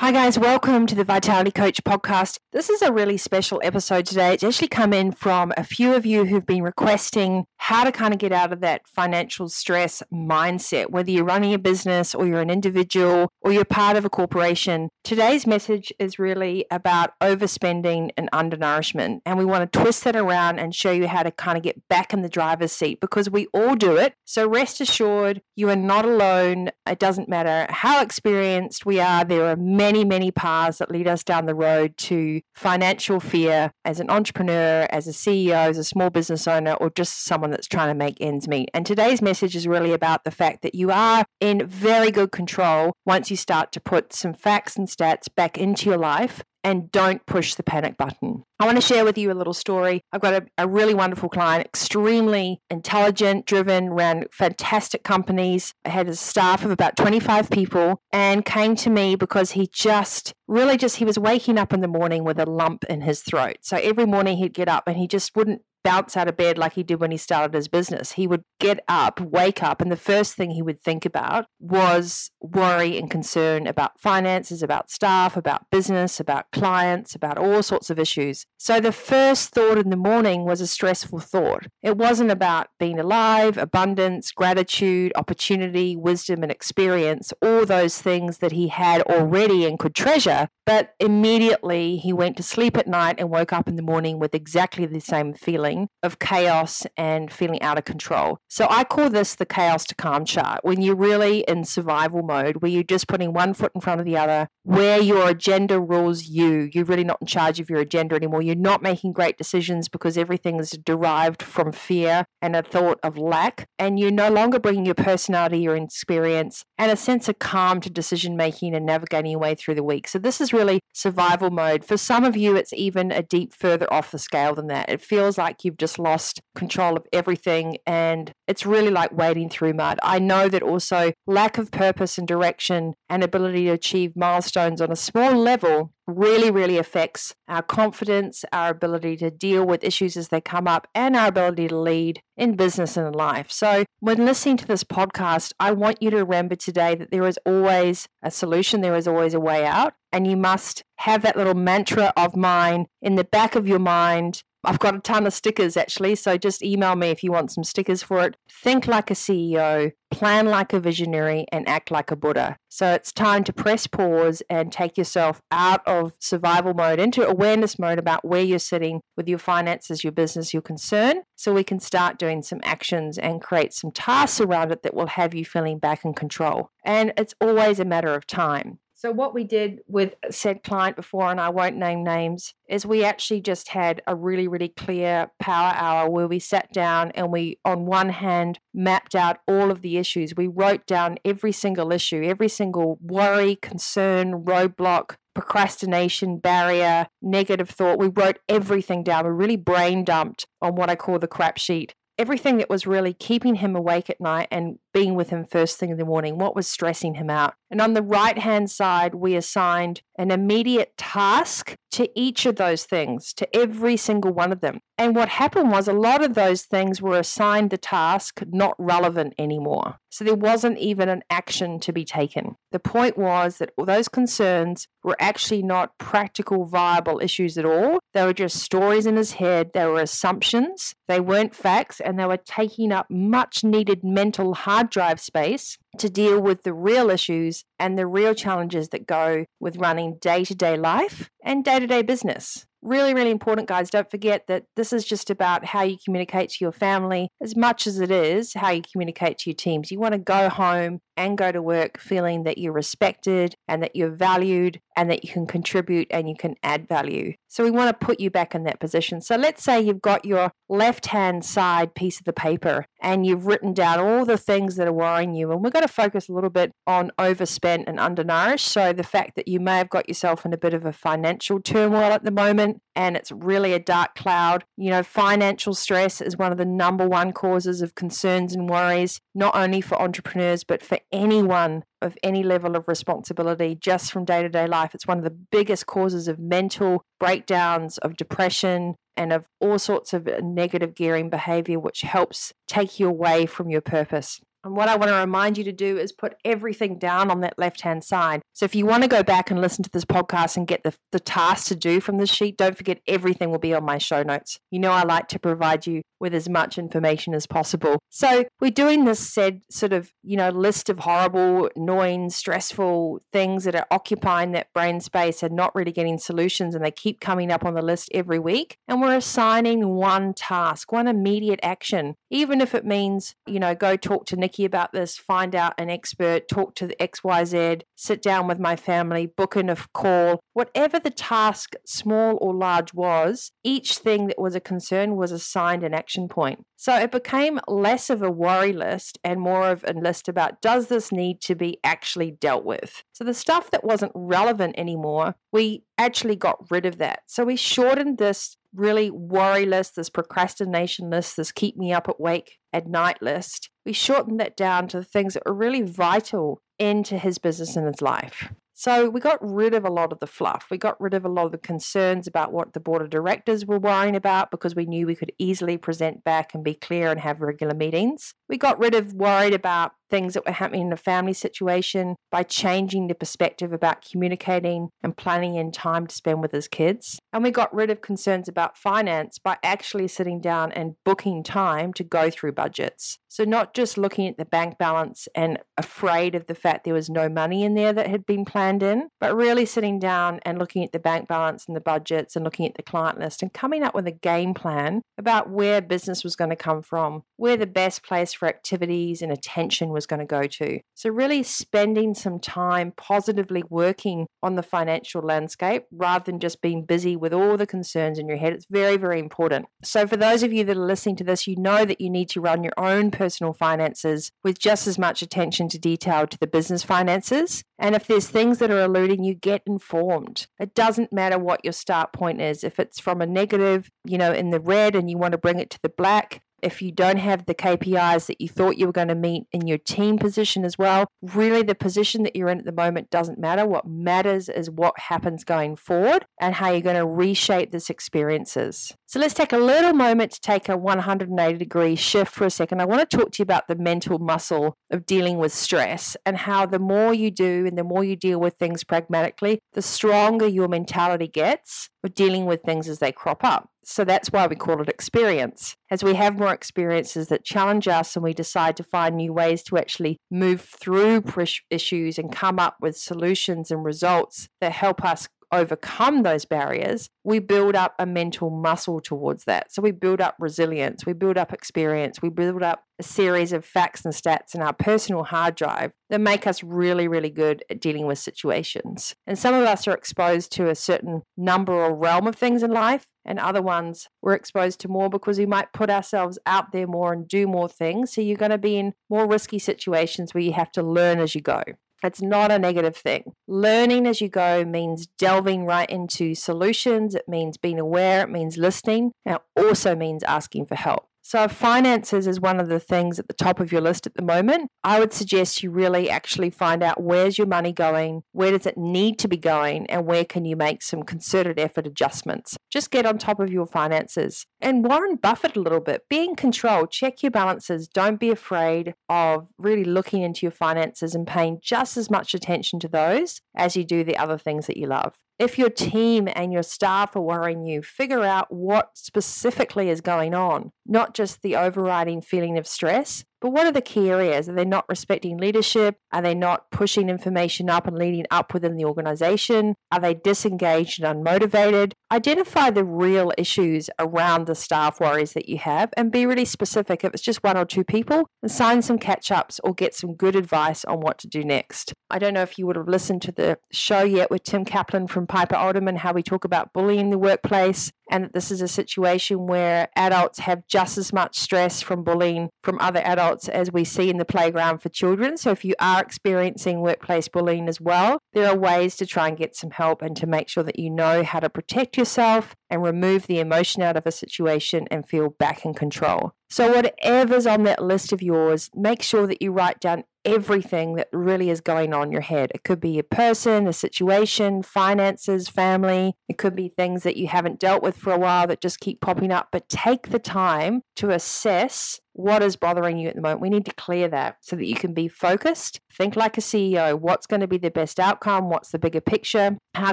Hi, guys. Welcome to the Vitality Coach podcast. This is a really special episode today. It's actually come in from a few of you who've been requesting how to kind of get out of that financial stress mindset, whether you're running a business or you're an individual or you're part of a corporation. Today's message is really about overspending and undernourishment. And we want to twist that around and show you how to kind of get back in the driver's seat because we all do it. So rest assured, you are not alone. It doesn't matter how experienced we are, there are many many, many paths that lead us down the road to financial fear as an entrepreneur, as a CEO, as a small business owner, or just someone that's trying to make ends meet. And today's message is really about the fact that you are in very good control once you start to put some facts and stats back into your life and don't push the panic button. I want to share with you a little story. I've got a, a, really wonderful client, extremely intelligent, driven, ran fantastic companies, had a staff of about 25 people, and came to me because he just really just he was waking up in the morning with a lump in his throat. So every morning he'd get up and he just wouldn't bounce out of bed like he did when he started his business. He would get up, wake up, and the first thing he would think about was worry and concern about finances, about staff, about business, about clients, about all sorts of issues. So the first thought in the morning was a stressful thought. It wasn't about being alive, abundance, gratitude, opportunity, wisdom, and experience, all those things that he had already and could treasure. But immediately he went to sleep at night and woke up in the morning with exactly the same feeling feeling of chaos and feeling out of control. So I call this the chaos to calm chart when you're really in survival mode, where you're just putting one foot in front of the other, where your agenda rules you. You're really not in charge of your agenda anymore. You're not making great decisions because everything is derived from fear and a thought of lack. And you're no longer bringing your personality, your experience, and a sense of calm to decision making and navigating your way through the week. So this is really survival mode. For some of you, it's even a deep further off the scale than that. It feels like you've just lost control of everything and it's really like wading through mud. I know that also lack of purpose and direction and ability to achieve milestones on a small level really, really affects our confidence, our ability to deal with issues as they come up, and our ability to lead in business and in life. So, when listening to this podcast, I want you to remember today that there is always a solution, there is always a way out, and you must have that little mantra of mine in the back of your mind I've got a ton of stickers actually, so just email me if you want some stickers for it. Think like a CEO, plan like a visionary, and act like a Buddha. So it's time to press pause and take yourself out of survival mode into awareness mode about where you're sitting with your finances, your business, your concern, so we can start doing some actions and create some tasks around it that will have you feeling back in control. And it's always a matter of time. So, what we did with said client before, and I won't name names, is we actually just had a really, really clear power hour where we sat down and we, on one hand, mapped out all of the issues. We wrote down every single issue, every single worry, concern, roadblock, procrastination, barrier, negative thought. We wrote everything down. We really brain dumped on what I call the crap sheet everything that was really keeping him awake at night and being with him first thing in the morning, what was stressing him out. And on the right hand side, we assigned an immediate task to each of those things, to every single one of them. And what happened was a lot of those things were assigned the task not relevant anymore. So there wasn't even an action to be taken. The point was that all those concerns were actually not practical, viable issues at all. They were just stories in his head, they were assumptions, they weren't facts, and they were taking up much needed mental hard drive space to deal with the real issues and the real challenges that go with running day to day life and day to day business. Really, really important, guys. Don't forget that this is just about how you communicate to your family as much as it is how you communicate to your teams. You want to go home and go to work feeling that you're respected and that you're valued and that you can contribute and you can add value. So we want to put you back in that position. So let's say you've got your left hand side piece of the paper and you've written down all the things that are worrying you. And we're going to focus a little bit on overspent and undernourished. So the fact that you may have got yourself in a bit of a financial turmoil at the moment and it's really a dark cloud. You know, financial stress is one of the number one causes of concerns and worries, not only for entrepreneurs, but for anyone of any level of responsibility just from day to day life. It's one of the biggest causes of mental breakdowns, of depression, and of all sorts of uh, negative gearing behavior, which helps take you away from your purpose. And what I want to remind you to do is put everything down on that left hand side. So if you want to go back and listen to this podcast and get the, the task to do from the sheet, don't forget everything will be on my show notes. You know, I like to provide you with as much information as possible. So we're doing this said sort of, you know, list of horrible, annoying, stressful things that are occupying that brain space and not really getting solutions. And they keep coming up on the list every week. And we're assigning one task, one immediate action, even if it means, you know, go talk to Nikki about this, find out an expert, talk to the XYZ, sit down with my family, book in a call. Whatever the task, small or large, was, each thing that was a concern was assigned an action point. So it became less of a worry list and more of a list about does this need to be actually dealt with? So the stuff that wasn't relevant anymore, we actually got rid of that. So we shortened this really worry list, this procrastination list, this keep me up at wake at night list, we shortened that down to the things that were really vital into his business and his life. So we got rid of a lot of the fluff. We got rid of a lot of the concerns about what the board of directors were worrying about because we knew we could easily present back and be clear and have regular meetings. We got rid of worried about things that were happening in a family situation by changing the perspective about communicating and planning in time to spend with his kids. And we got rid of concerns about finance by actually sitting down and booking time to go through budgets. So, not just looking at the bank balance and afraid of the fact there was no money in there that had been planned in, but really sitting down and looking at the bank balance and the budgets and looking at the client list and coming up with a game plan about where business was going to come from, where the best place for activities and attention was was going to go to. So, really spending some time positively working on the financial landscape rather than just being busy with all the concerns in your head. It's very, very important. So, for those of you that are listening to this, you know that you need to run your own personal finances with just as much attention to detail to the business finances. And if there's things that are eluding you, get informed. It doesn't matter what your start point is. If it's from a negative, you know, in the red and you want to bring it to the black, if you don't have the KPIs that you thought you were going to meet in your team position as well, really the position that you're in at the moment doesn't matter. What matters is what happens going forward and how you're going to reshape this experiences. So let's take a little moment to take a 180 degree shift for a second. I want to talk to you about the mental muscle of dealing with stress and how the more you do and the more you deal with things pragmatically, the stronger your mentality gets with dealing with things as they crop up. So that's why we call it experience. As we have more experiences that challenge us and we decide to find new ways to actually move through issues and come up with solutions and results that help us overcome those barriers, we build up a mental muscle towards that. So we build up resilience, we build up experience, we build up a series of facts and stats in our personal hard drive that make us really, really good at dealing with situations. And some of us are exposed to a certain number or realm of things in life, and other ones we're exposed to more because we might put ourselves out there more and do more things. So you're going to be in more risky situations where you have to learn as you go. It's not a negative thing. Learning as you go means delving right into solutions. It means being aware. It means listening. It also means asking for help. So, finances is one of the things at the top of your list at the moment. I would suggest you really actually find out where's your money going, where does it need to be going, and where can you make some concerted effort adjustments. Just get on top of your finances. And Warren Buffett a little bit, be in control, check your balances. Don't be afraid of really looking into your finances and paying just as much attention to those as you do the other things that you love. If your team and your staff are worrying you, figure out what specifically is going on, not just the overriding feeling of stress, But what are the key areas? Are they not respecting leadership? Are they not pushing information up and leading up within the organization? Are they disengaged and unmotivated? Identify the real issues around the staff worries that you have and be really specific. If it's just one or two people, and sign some catch ups or get some good advice on what to do next. I don't know if you would have listened to the show yet with Tim Kaplan from Piper Alderman, how we talk about bullying in the workplace and that this is a situation where adults have just as much stress from bullying from other adults as we see in the playground for children. So if you are experiencing workplace bullying as well, there are ways to try and get some help and to make sure that you know how to protect yourself and remove the emotion out of a situation and feel back in control. So, whatever's on that list of yours, make sure that you write down everything that really is going on in your head. It could be a person, a situation, finances, family. It could be things that you haven't dealt with for a while that just keep popping up. But take the time to assess what is bothering you at the moment. We need to clear that so that you can be focused. Think like a CEO. What's going to be the best outcome? What's the bigger picture? How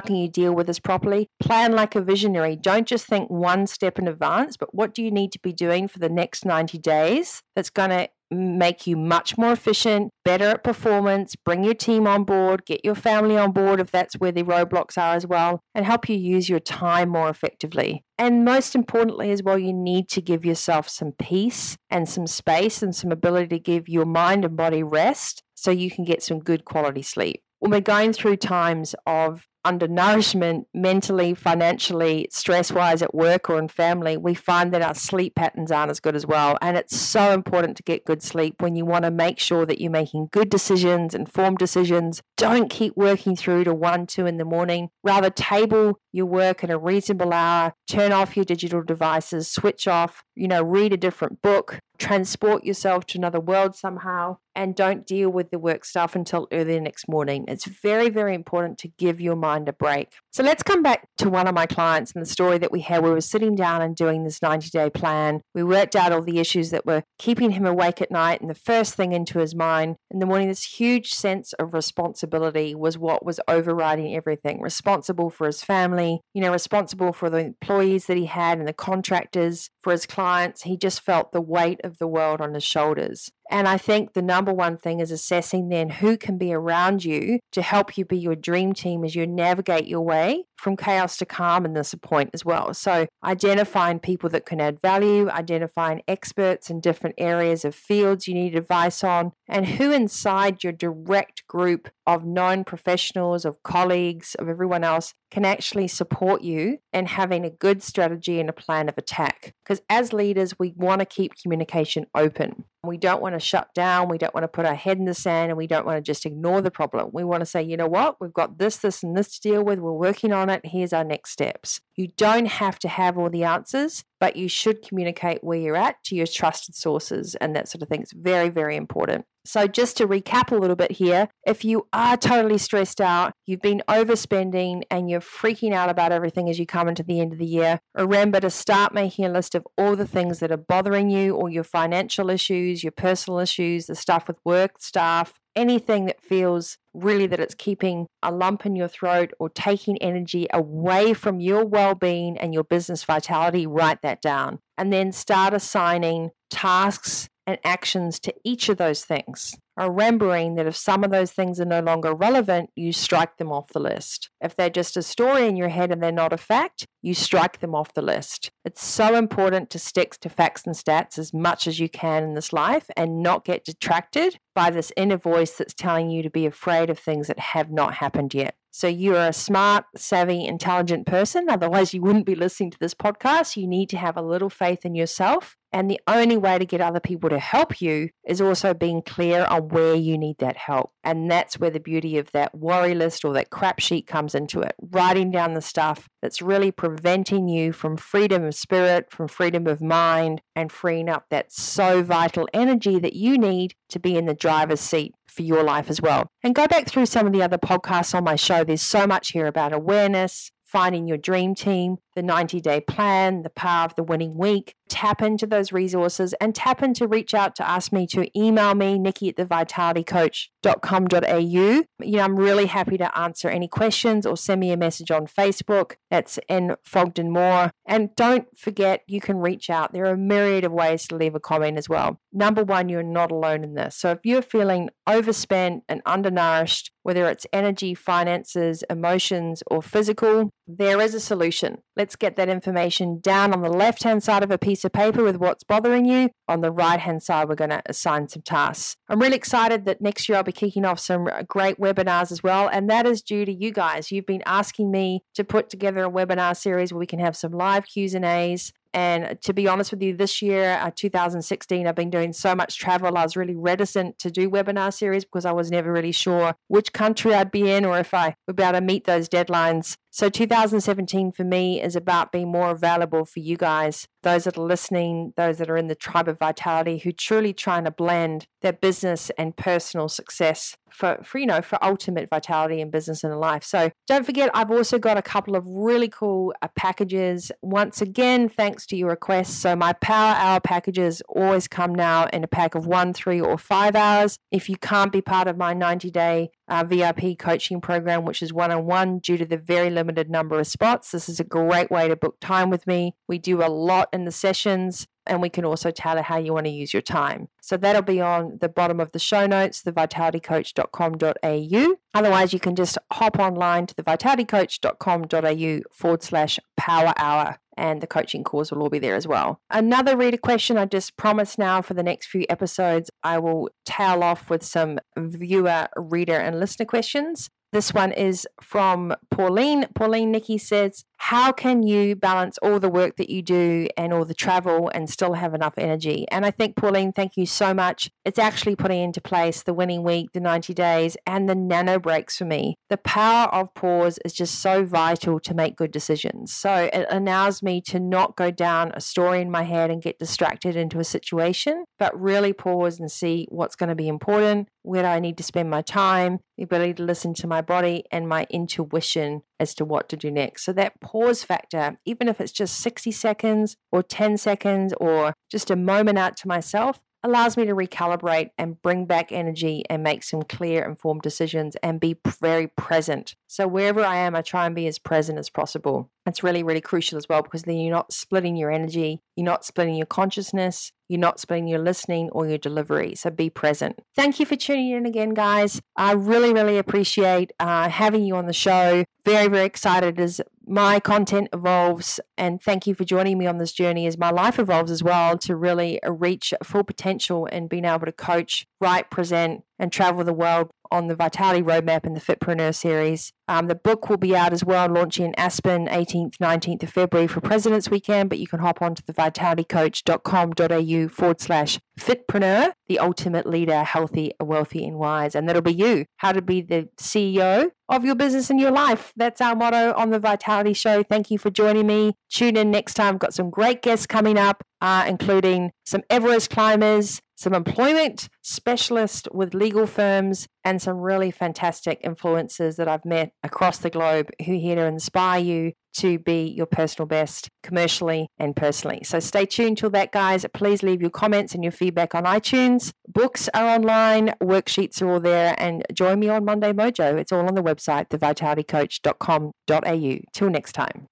can you deal with this properly? Plan like a visionary. Don't just think one step in advance, but what do you need to be doing for the next 90 days that's going to make you much more efficient, better at performance, bring your team on board, get your family on board if that's where the roadblocks are as well, and help you use your time more effectively. And most importantly, as well, you need to give yourself some peace and some space and some ability to give your mind and body rest so you can get some good quality sleep. When we're going through times of undernourishment mentally, financially, stress wise at work or in family, we find that our sleep patterns aren't as good as well. And it's so important to get good sleep when you want to make sure that you're making good decisions, informed decisions. Don't keep working through to one, two in the morning. Rather, table your work at a reasonable hour, turn off your digital devices, switch off, you know, read a different book, transport yourself to another world somehow, and don't deal with the work stuff until early the next morning. It's very, very important to give your mind a break. So let's come back to one of my clients and the story that we had. We were sitting down and doing this 90 day plan. We worked out all the issues that were keeping him awake at night, and the first thing into his mind in the morning, this huge sense of responsibility was what was overriding everything responsible for his family, you know, responsible for the employees that he had and the contractors, for his clients. He just felt the weight of the world on his shoulders. And I think the number one thing is assessing then who can be around you to help you be your dream team as you navigate your way from chaos to calm in this point as well. So, identifying people that can add value, identifying experts in different areas of fields you need advice on, and who inside your direct group of known professionals, of colleagues, of everyone else can actually support you in having a good strategy and a plan of attack. Because as leaders, we want to keep communication open. We don't want to shut down. We don't want to put our head in the sand and we don't want to just ignore the problem. We want to say, you know what? We've got this, this, and this to deal with. We're working on it. Here's our next steps. You don't have to have all the answers, but you should communicate where you're at to your trusted sources and that sort of thing. It's very, very important. So, just to recap a little bit here, if you are totally stressed out, you've been overspending, and you're freaking out about everything as you come into the end of the year, remember to start making a list of all the things that are bothering you, all your financial issues, your personal issues, the stuff with work, staff, anything that feels really that it's keeping a lump in your throat or taking energy away from your well being and your business vitality, write that down. And then start assigning tasks and actions to each of those things, remembering that if some of those things are no longer relevant, you strike them off the list. If they're just a story in your head and they're not a fact, you strike them off the list. It's so important to stick to facts and stats as much as you can in this life and not get detracted by this inner voice that's telling you to be afraid of things that have not happened yet. So you're a smart, savvy, intelligent person. Otherwise, you wouldn't be listening to this podcast. You need to have a little faith in yourself. And the only way to get other people to help you is also being clear on where you need that help. And that's where the beauty of that worry list or that crap sheet comes into it. Writing down the stuff that's really preventing you from freedom of spirit, from freedom of mind, and freeing up that so vital energy that you need to be in the driver's seat for your life as well. And go back through some of the other podcasts on my show. There's so much here about awareness, finding your dream team, the 90 day plan, the power of the winning week. Tap into those resources and tap into reach out to ask me to email me, Nikki at the vitalitycoach.com.au. You know, I'm really happy to answer any questions or send me a message on Facebook. That's N Fogden Moore. And don't forget, you can reach out. There are a myriad of ways to leave a comment as well. Number one, you're not alone in this. So if you're feeling overspent and undernourished, whether it's energy, finances, emotions, or physical, there is a solution. Let's get that information down on the left hand side of a piece of paper with what's bothering you. On the right hand side, we're going to assign some tasks. I'm really excited that next year I'll be kicking off some uh, great webinars as well. And that is due to you guys. You've been asking me to put together a webinar series where we can have some live Q's and A's and to be honest with you, this year, uh, 2016, I've been doing so much travel. I was really reticent to do webinar series because I was never really sure which country I'd be in or if I would be able to meet those deadlines. So 2017 for me is about being more available for you guys, those that are listening, those that are in the tribe of vitality who truly trying to blend their business and personal success for, for you know for ultimate vitality in business and life. So don't forget, I've also got a couple of really cool uh, packages. Once again, thanks to your requests. So my Power Hour packages always come now in a pack of one, three, or five hours. If you can't be part of my 90 day uh, VIP coaching program, which is one on one due to the very limited number of spots. This is a great way to book time with me. We do a lot in the sessions and we can also tailor how you want to use your time. So that'll be on the bottom of the show notes, thevitalitycoach.com.au. Otherwise, you can just hop online to thevitalitycoach.com.au forward slash power hour and the coaching course will all be there as well. Another reader question I just promised now for the next few episodes, I will tail off with some viewer, reader, and listener questions. This one is from Pauline. Pauline Nikki says, How can you balance all the work that you do and all the travel and still have enough energy? And I think, Pauline, thank you so much. It's actually putting into place the winning week, the 90 days, and the nano breaks for me. The power of pause is just so vital to make good decisions. So it allows me to not go down a story in my head and get distracted into a situation, but really pause and see what's going to be important, where do I need to spend my time, the ability to listen to my body and my intuition as to what to do next. So that pause factor, even if it's just 60 seconds or 10 seconds or just a moment out to myself, allows me to recalibrate and bring back energy and make some clear, informed decisions and be very present. So, wherever I am, I try and be as present as possible. It's really, really crucial as well because then you're not splitting your energy, you're not splitting your consciousness, you're not splitting your listening or your delivery. So be present. Thank you for tuning in again, guys. I really, really appreciate uh, having you on the show. Very, very excited as my content evolves. And thank you for joining me on this journey as my life evolves as well to really reach full potential and being able to coach, write, present, and travel the world on the Vitality Roadmap and the Fitpreneur series. Um, the book will be out as well, launching in Aspen 18th, 19th of February for President's Weekend, but you can hop onto the vitalitycoach.com.au forward slash fitpreneur, the ultimate leader, healthy, wealthy, and wise. And that'll be you, how to be the CEO of your business and your life. That's our motto on the Vitality Show. Thank you for joining me. Tune in next time. I've got some great guests coming up, uh, including some Everest climbers, some employment specialists with legal firms, and some really fantastic influencers that I've met across the globe who are here to inspire you to be your personal best commercially and personally. So stay tuned till that, guys. Please leave your comments and your feedback on iTunes. Books are online, worksheets are all there, and join me on Monday Mojo. It's all on the website, thevitalitycoach.com.au. Till next time.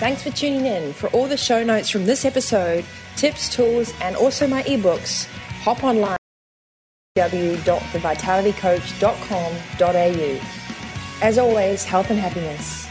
Thanks for tuning in. For all the show notes from this episode, tips, tools, and also my ebooks, hop online at www.thevitalitycoach.com.au. As always, health and happiness.